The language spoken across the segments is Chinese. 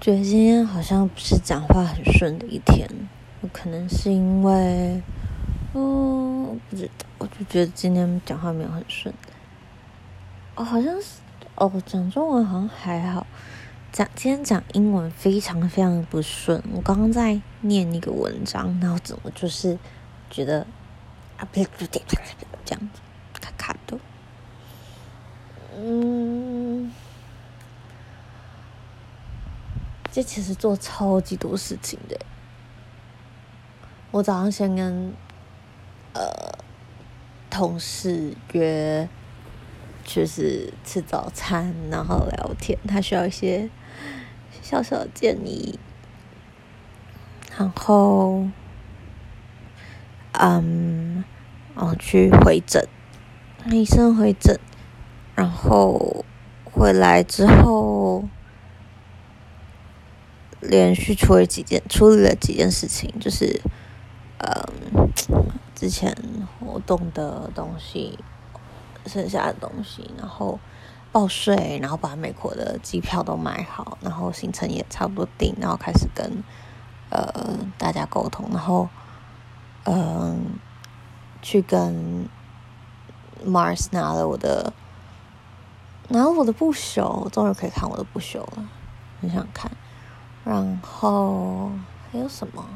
觉得今天好像不是讲话很顺的一天，有可能是因为，嗯，不知道，我就觉得今天讲话没有很顺。哦，好像是，哦，讲中文好像还好，讲今天讲英文非常非常不顺。我刚刚在念一个文章，然后怎么就是觉得啊，不对不对不对，这样子卡卡的，嗯。这其实做超级多事情的。我早上先跟呃同事约，就是吃早餐，然后聊天。他需要一些小小的建议，然后嗯，我去回诊，医生回诊，然后回来之后。连续处理几件，处理了几件事情，就是，嗯，之前活动的东西，剩下的东西，然后报税，然后把美国的机票都买好，然后行程也差不多定，然后开始跟呃大家沟通，然后嗯，去跟 Mars 拿了我的，拿了我的不朽，我终于可以看我的不朽了，很想看。然后还有什么？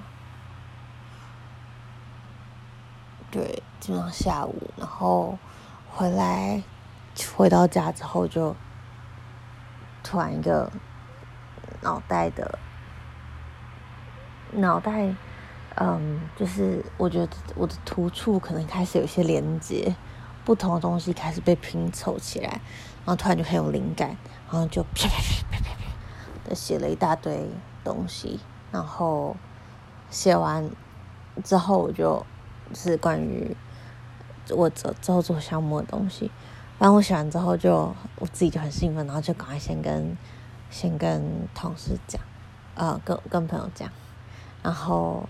对，基本上下午，然后回来，回到家之后就突然一个脑袋的脑袋，嗯，就是我觉得我的突触可能开始有些连接，不同的东西开始被拼凑起来，然后突然就很有灵感，然后就啪啪啪啪啪啪。写了一大堆东西，然后写完之后，我就，是关于我之之后做项目的东西。然后我写完之后就，我自己就很兴奋，然后就赶快先跟先跟同事讲，呃，跟跟朋友讲，然后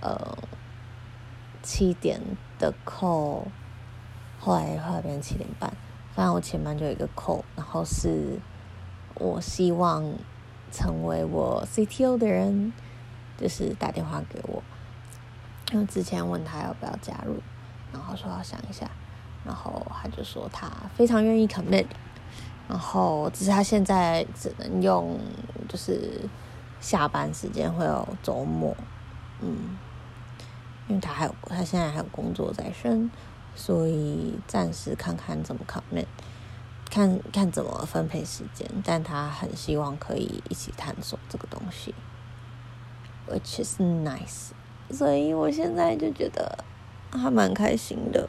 呃七点的 call，后来后来变成七点半，反正我前半就有一个 call，然后是。我希望成为我 CTO 的人，就是打电话给我，因为之前问他要不要加入，然后说要想一下，然后他就说他非常愿意 commit，然后只是他现在只能用就是下班时间会有周末，嗯，因为他还有他现在还有工作在身，所以暂时看看怎么 commit。看看怎么分配时间，但他很希望可以一起探索这个东西，which is nice。所以我现在就觉得还蛮开心的。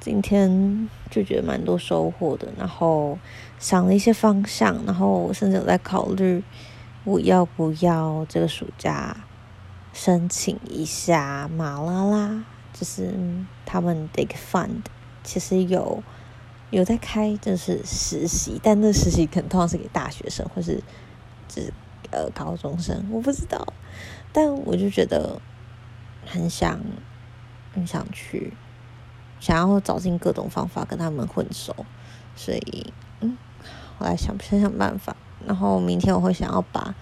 今天就觉得蛮多收获的，然后想了一些方向，然后甚至有在考虑我要不要这个暑假申请一下马拉拉，就是他们的一个 fund，其实有。有在开就是实习，但那实习可能通常是给大学生或是就是呃高中生，我不知道。但我就觉得很想很想去，想要找尽各种方法跟他们混熟，所以嗯，我来想想想办法。然后明天我会想要把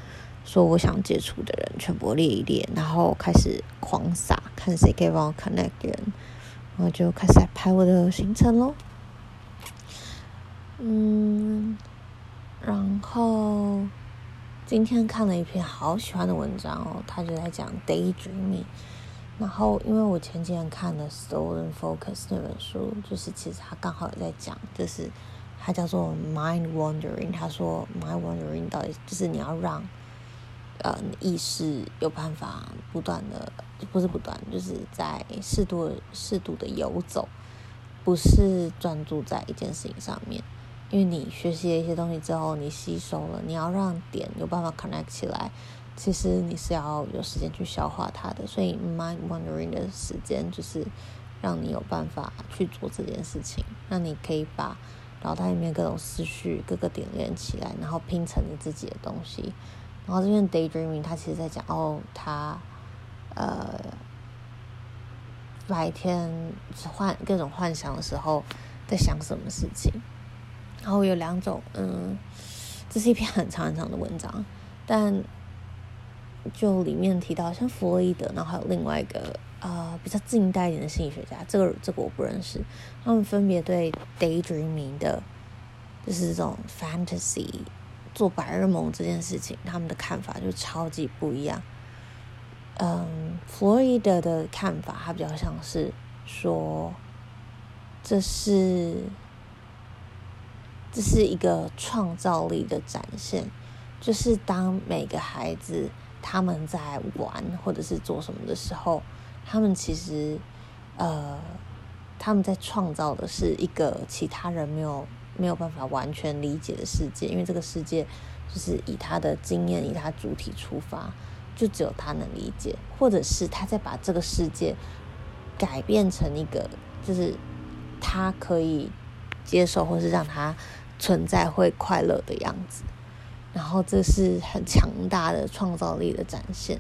说我想接触的人全部列一列，然后开始狂撒，看谁可以帮我 connect 人，然后就开始来排我的行程喽。嗯，然后今天看了一篇好喜欢的文章哦，他就在讲 daydreaming。然后因为我前几天看了《Stolen Focus》那本书，就是其实他刚好也在讲，就是他叫做 mind wandering。他说 mind wandering 到底就是你要让呃意识有办法不断的，不是不断，就是在适度适度的游走，不是专注在一件事情上面。因为你学习了一些东西之后，你吸收了，你要让点有办法 connect 起来，其实你是要有时间去消化它的。所以 mind wandering 的时间就是让你有办法去做这件事情，那你可以把脑袋里面各种思绪各个点连起来，然后拼成你自己的东西。然后这边 daydreaming 它其实在讲哦，他呃白天幻各种幻想的时候在想什么事情。然后有两种，嗯，这是一篇很长很长的文章，但就里面提到像弗洛伊德，然后还有另外一个呃比较近代一点的心理学家，这个这个我不认识，他们分别对 daydreaming 的，就是这种 fantasy 做白日梦这件事情，他们的看法就超级不一样。嗯，弗洛伊德的看法，他比较像是说，这是这是一个创造力的展现，就是当每个孩子他们在玩或者是做什么的时候，他们其实呃，他们在创造的是一个其他人没有没有办法完全理解的世界，因为这个世界就是以他的经验，以他主体出发。就只有他能理解，或者是他在把这个世界改变成一个，就是他可以接受，或是让他存在会快乐的样子。然后这是很强大的创造力的展现，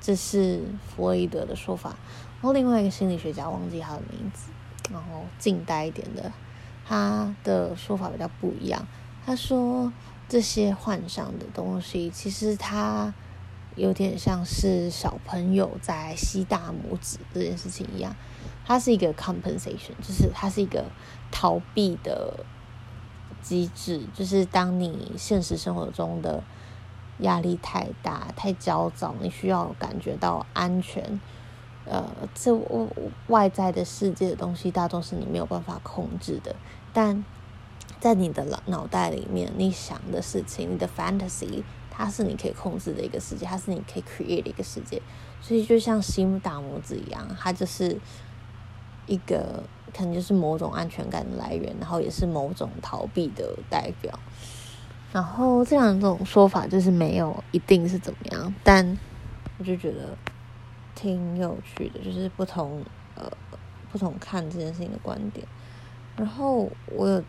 这是弗洛伊德的说法。然后另外一个心理学家忘记他的名字，然后近代一点的，他的说法比较不一样。他说这些幻想的东西，其实他。有点像是小朋友在吸大拇指这件事情一样，它是一个 compensation，就是它是一个逃避的机制，就是当你现实生活中的压力太大、太焦躁，你需要感觉到安全，呃，这外在的世界的东西大多是你没有办法控制的，但在你的脑脑袋里面，你想的事情，你的 fantasy。它是你可以控制的一个世界，它是你可以 create 的一个世界，所以就像心大拇指一样，它就是一个可能就是某种安全感的来源，然后也是某种逃避的代表。然后这两种说法就是没有一定是怎么样，但我就觉得挺有趣的，就是不同呃不同看这件事情的观点。然后我有。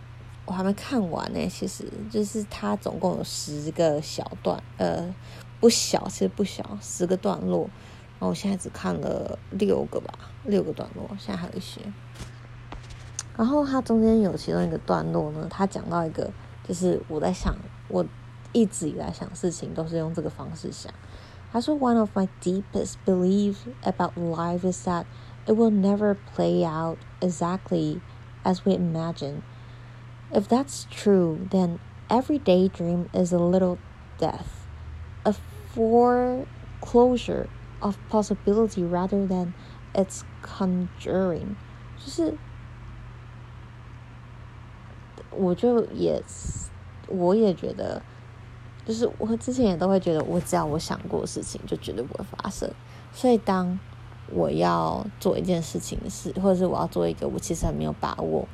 我还没看完呢，其实就是它总共有十个小段，呃，不小，其实不小，十个段落。然后我现在只看了六个吧，六个段落，现在还有一些。然后它中间有其中一个段落呢，它讲到一个，就是我在想，我一直以来想事情都是用这个方式想。他说：“One of my deepest beliefs about life is that it will never play out exactly as we imagine.” If that's true, then every daydream is a little death, a foreclosure of possibility rather than its conjuring。就是，我就也，我也觉得，就是我之前也都会觉得，我只要我想过的事情，就绝对不会发生。所以当我要做一件事情的事，或者是我要做一个我其实还没有把握。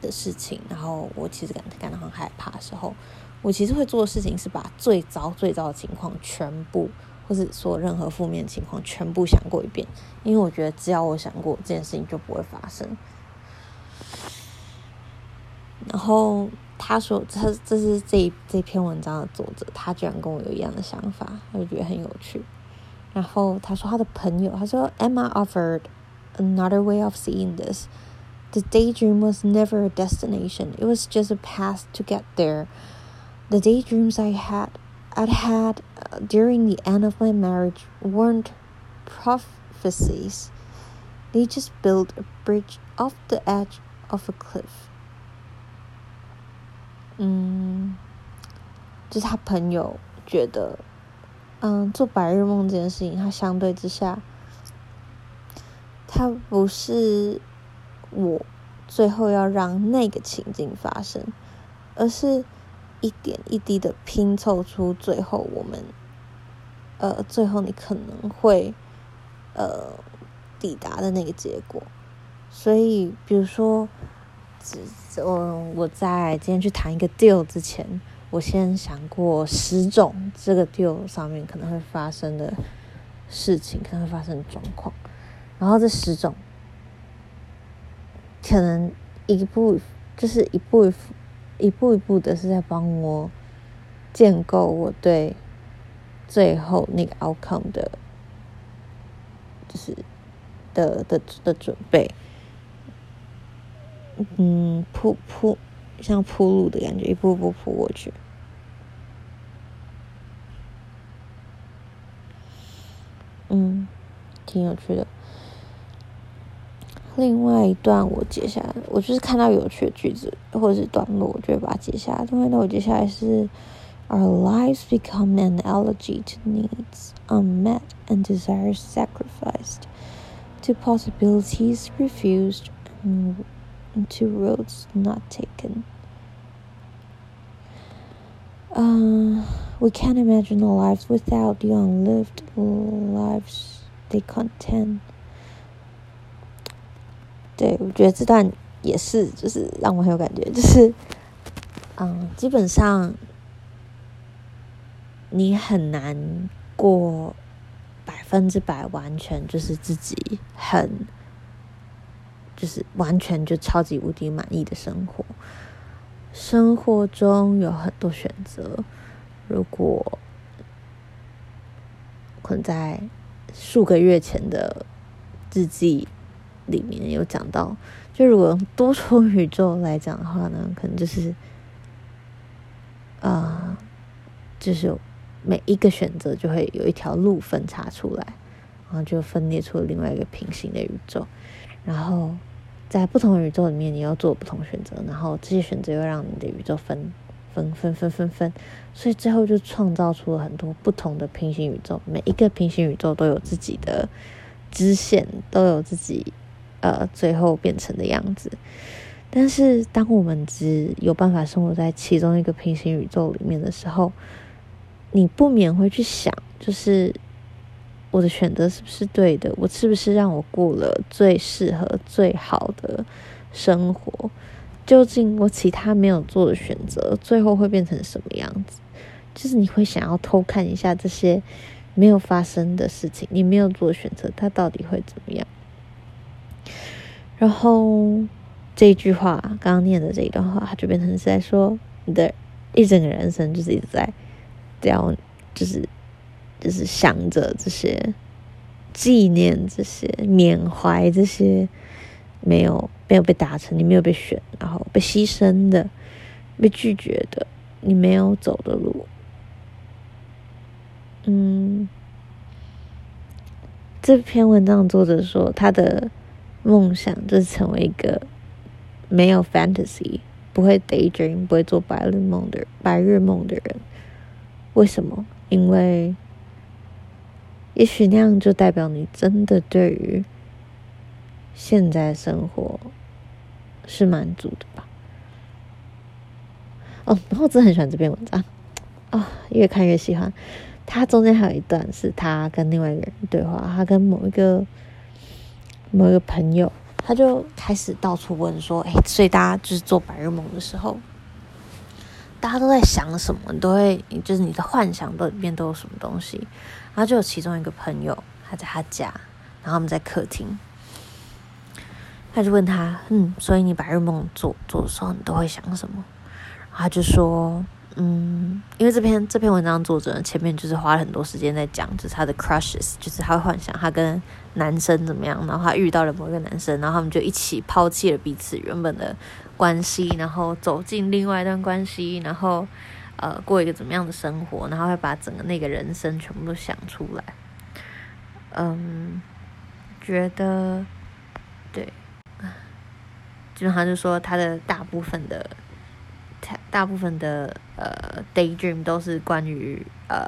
的事情，然后我其实感感到很害怕的时候，我其实会做的事情是把最糟最糟的情况全部，或是说任何负面情况全部想过一遍，因为我觉得只要我想过这件事情就不会发生。然后他说，他这是这这篇文章的作者，他居然跟我有一样的想法，我就觉得很有趣。然后他说他的朋友，他说 Emma offered another way of seeing this. The daydream was never a destination. It was just a path to get there. The daydreams I had, I'd had uh, during the end of my marriage weren't prophecies. They just built a bridge off the edge of a cliff. 嗯，就是他朋友觉得，嗯，做白日梦这件事情，它相对之下，它不是。 我最后要让那个情境发生，而是一点一滴的拼凑出最后我们，呃，最后你可能会呃抵达的那个结果。所以，比如说，嗯，我在今天去谈一个 deal 之前，我先想过十种这个 deal 上面可能会发生的事情，可能会发生的状况，然后这十种。可能一步就是一步一步一步的是在帮我建构我对最后那个 outcome 的就是的的的准备。嗯铺铺像铺路的感觉一步步铺过去。嗯挺有趣的。另外一段我接下来，我就是看到有趣的句子或者是段落，我就会把它接下来。另外，那我接下来是：Our lives become an elegy to needs unmet and desires sacrificed, to possibilities refused, and to roads not taken. Uh, we can't imagine our lives without the unlived lives they contain. 对，我觉得这段也是，就是让我很有感觉，就是，嗯，基本上你很难过百分之百完全就是自己很，就是完全就超级无敌满意的生活。生活中有很多选择，如果可能在数个月前的日记。里面有讲到，就如果用多重宇宙来讲的话呢，可能就是，啊、就是每一个选择就会有一条路分叉出来，然后就分裂出另外一个平行的宇宙，然后在不同的宇宙里面，你要做不同选择，然后这些选择又让你的宇宙分分分分分分，所以最后就创造出了很多不同的平行宇宙，每一个平行宇宙都有自己的支线，都有自己。呃，最后变成的样子。但是，当我们只有办法生活在其中一个平行宇宙里面的时候，你不免会去想，就是我的选择是不是对的？我是不是让我过了最适合、最好的生活？究竟我其他没有做的选择，最后会变成什么样子？就是你会想要偷看一下这些没有发生的事情，你没有做的选择，它到底会怎么样？然后这一句话，刚刚念的这一段话，它就变成是在说你的一整个人生就是一直在这样，就是就是想着这些，纪念这些，缅怀这些没有没有被达成，你没有被选，然后被牺牲的，被拒绝的，你没有走的路。嗯，这篇文章作者说他的。梦想就是成为一个没有 fantasy、不会 daydream、不会做白日梦的白日梦的人。为什么？因为也许那样就代表你真的对于现在生活是满足的吧。哦，然后我真的很喜欢这篇文章啊，哦，越看越喜欢。他中间还有一段是他跟另外一个人对话，他跟某一个。某一个朋友，他就开始到处问说：“哎，所以大家就是做白日梦的时候，大家都在想什么？你都会，就是你的幻想都里面都有什么东西？”然后就有其中一个朋友，他在他家，然后我们在客厅，他就问他：“嗯，所以你白日梦做做的时候，你都会想什么？”然后他就说。嗯，因为这篇这篇文章作者前面就是花了很多时间在讲，就是他的 crushes，就是他会幻想他跟男生怎么样，然后他遇到了某一个男生，然后他们就一起抛弃了彼此原本的关系，然后走进另外一段关系，然后呃过一个怎么样的生活，然后会把整个那个人生全部都想出来。嗯，觉得对，基本上就说他的大部分的。大部分的呃 daydream 都是关于呃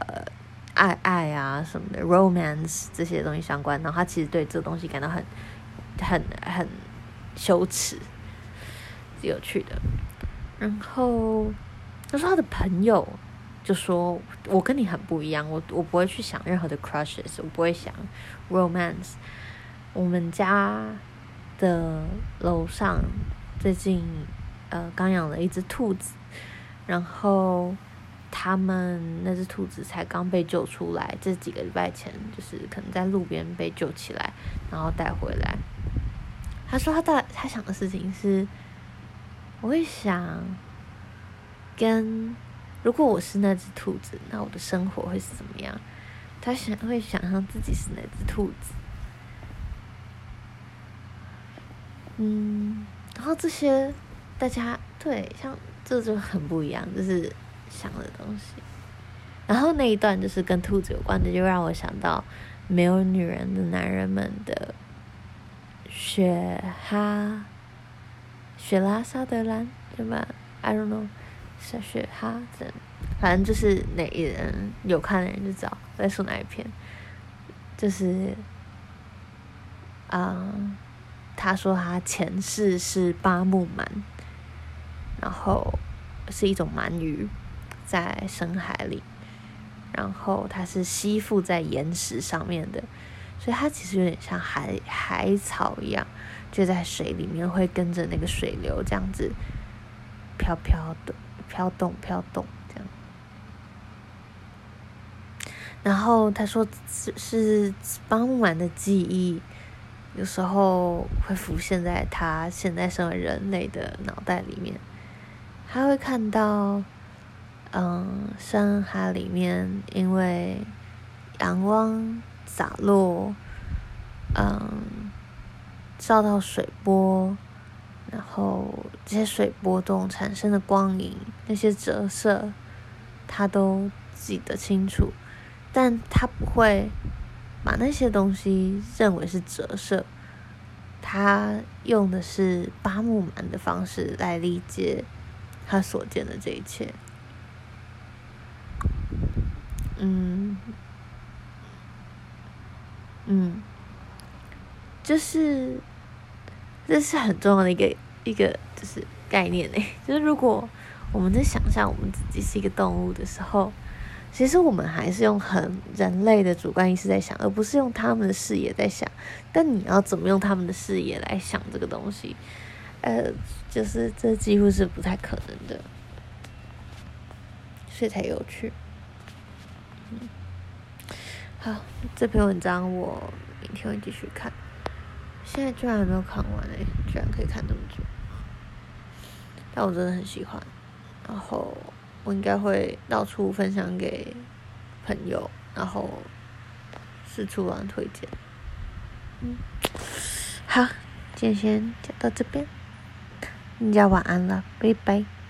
爱爱啊什么的 romance 这些东西相关，然后他其实对这个东西感到很很很羞耻，是有趣的。然后他说他的朋友就说：“我跟你很不一样，我我不会去想任何的 crushes，我不会想 romance。我们家的楼上最近。”呃，刚养了一只兔子，然后他们那只兔子才刚被救出来，这几个礼拜前就是可能在路边被救起来，然后带回来。他说他大他想的事情是，我会想跟如果我是那只兔子，那我的生活会是怎么样？他想会想象自己是那只兔子，嗯，然后这些。大家对，像这就很不一样，就是想的东西。然后那一段就是跟兔子有关的，就让我想到没有女人的男人们的雪哈雪拉萨德兰对吧？I don't know，是雪哈怎？反正就是哪一人有看的人就知道在说哪一篇，就是，嗯，他说他前世是巴木蛮，然后是一种鳗鱼，在深海里。然后它是吸附在岩石上面的，所以它其实有点像海海草一样，就在水里面会跟着那个水流这样子飘飘的飘动飘动这样。然后他说是是傍晚的记忆，有时候会浮现在他现在身为人类的脑袋里面，他会看到。嗯，深海里面因为阳光洒落，嗯，照到水波，然后这些水波动产生的光影，那些折射，他都记得清楚，但他不会把那些东西认为是折射，他用的是八木蛮的方式来理解他所见的这一切。嗯，嗯，就是这是很重要的一个一个就是概念呢。就是如果我们在想象我们自己是一个动物的时候，其实我们还是用很人类的主观意识在想，而不是用他们的视野在想。但你要怎么用他们的视野来想这个东西？呃，就是这几乎是不太可能的，所以才有趣。嗯好，这篇文章我明天会继续看。现在居然还没有看完哎，居然可以看这么久，但我真的很喜欢。然后我应该会到处分享给朋友，然后四处玩推荐。嗯，好，今天先讲到这边，大家晚安了，拜拜。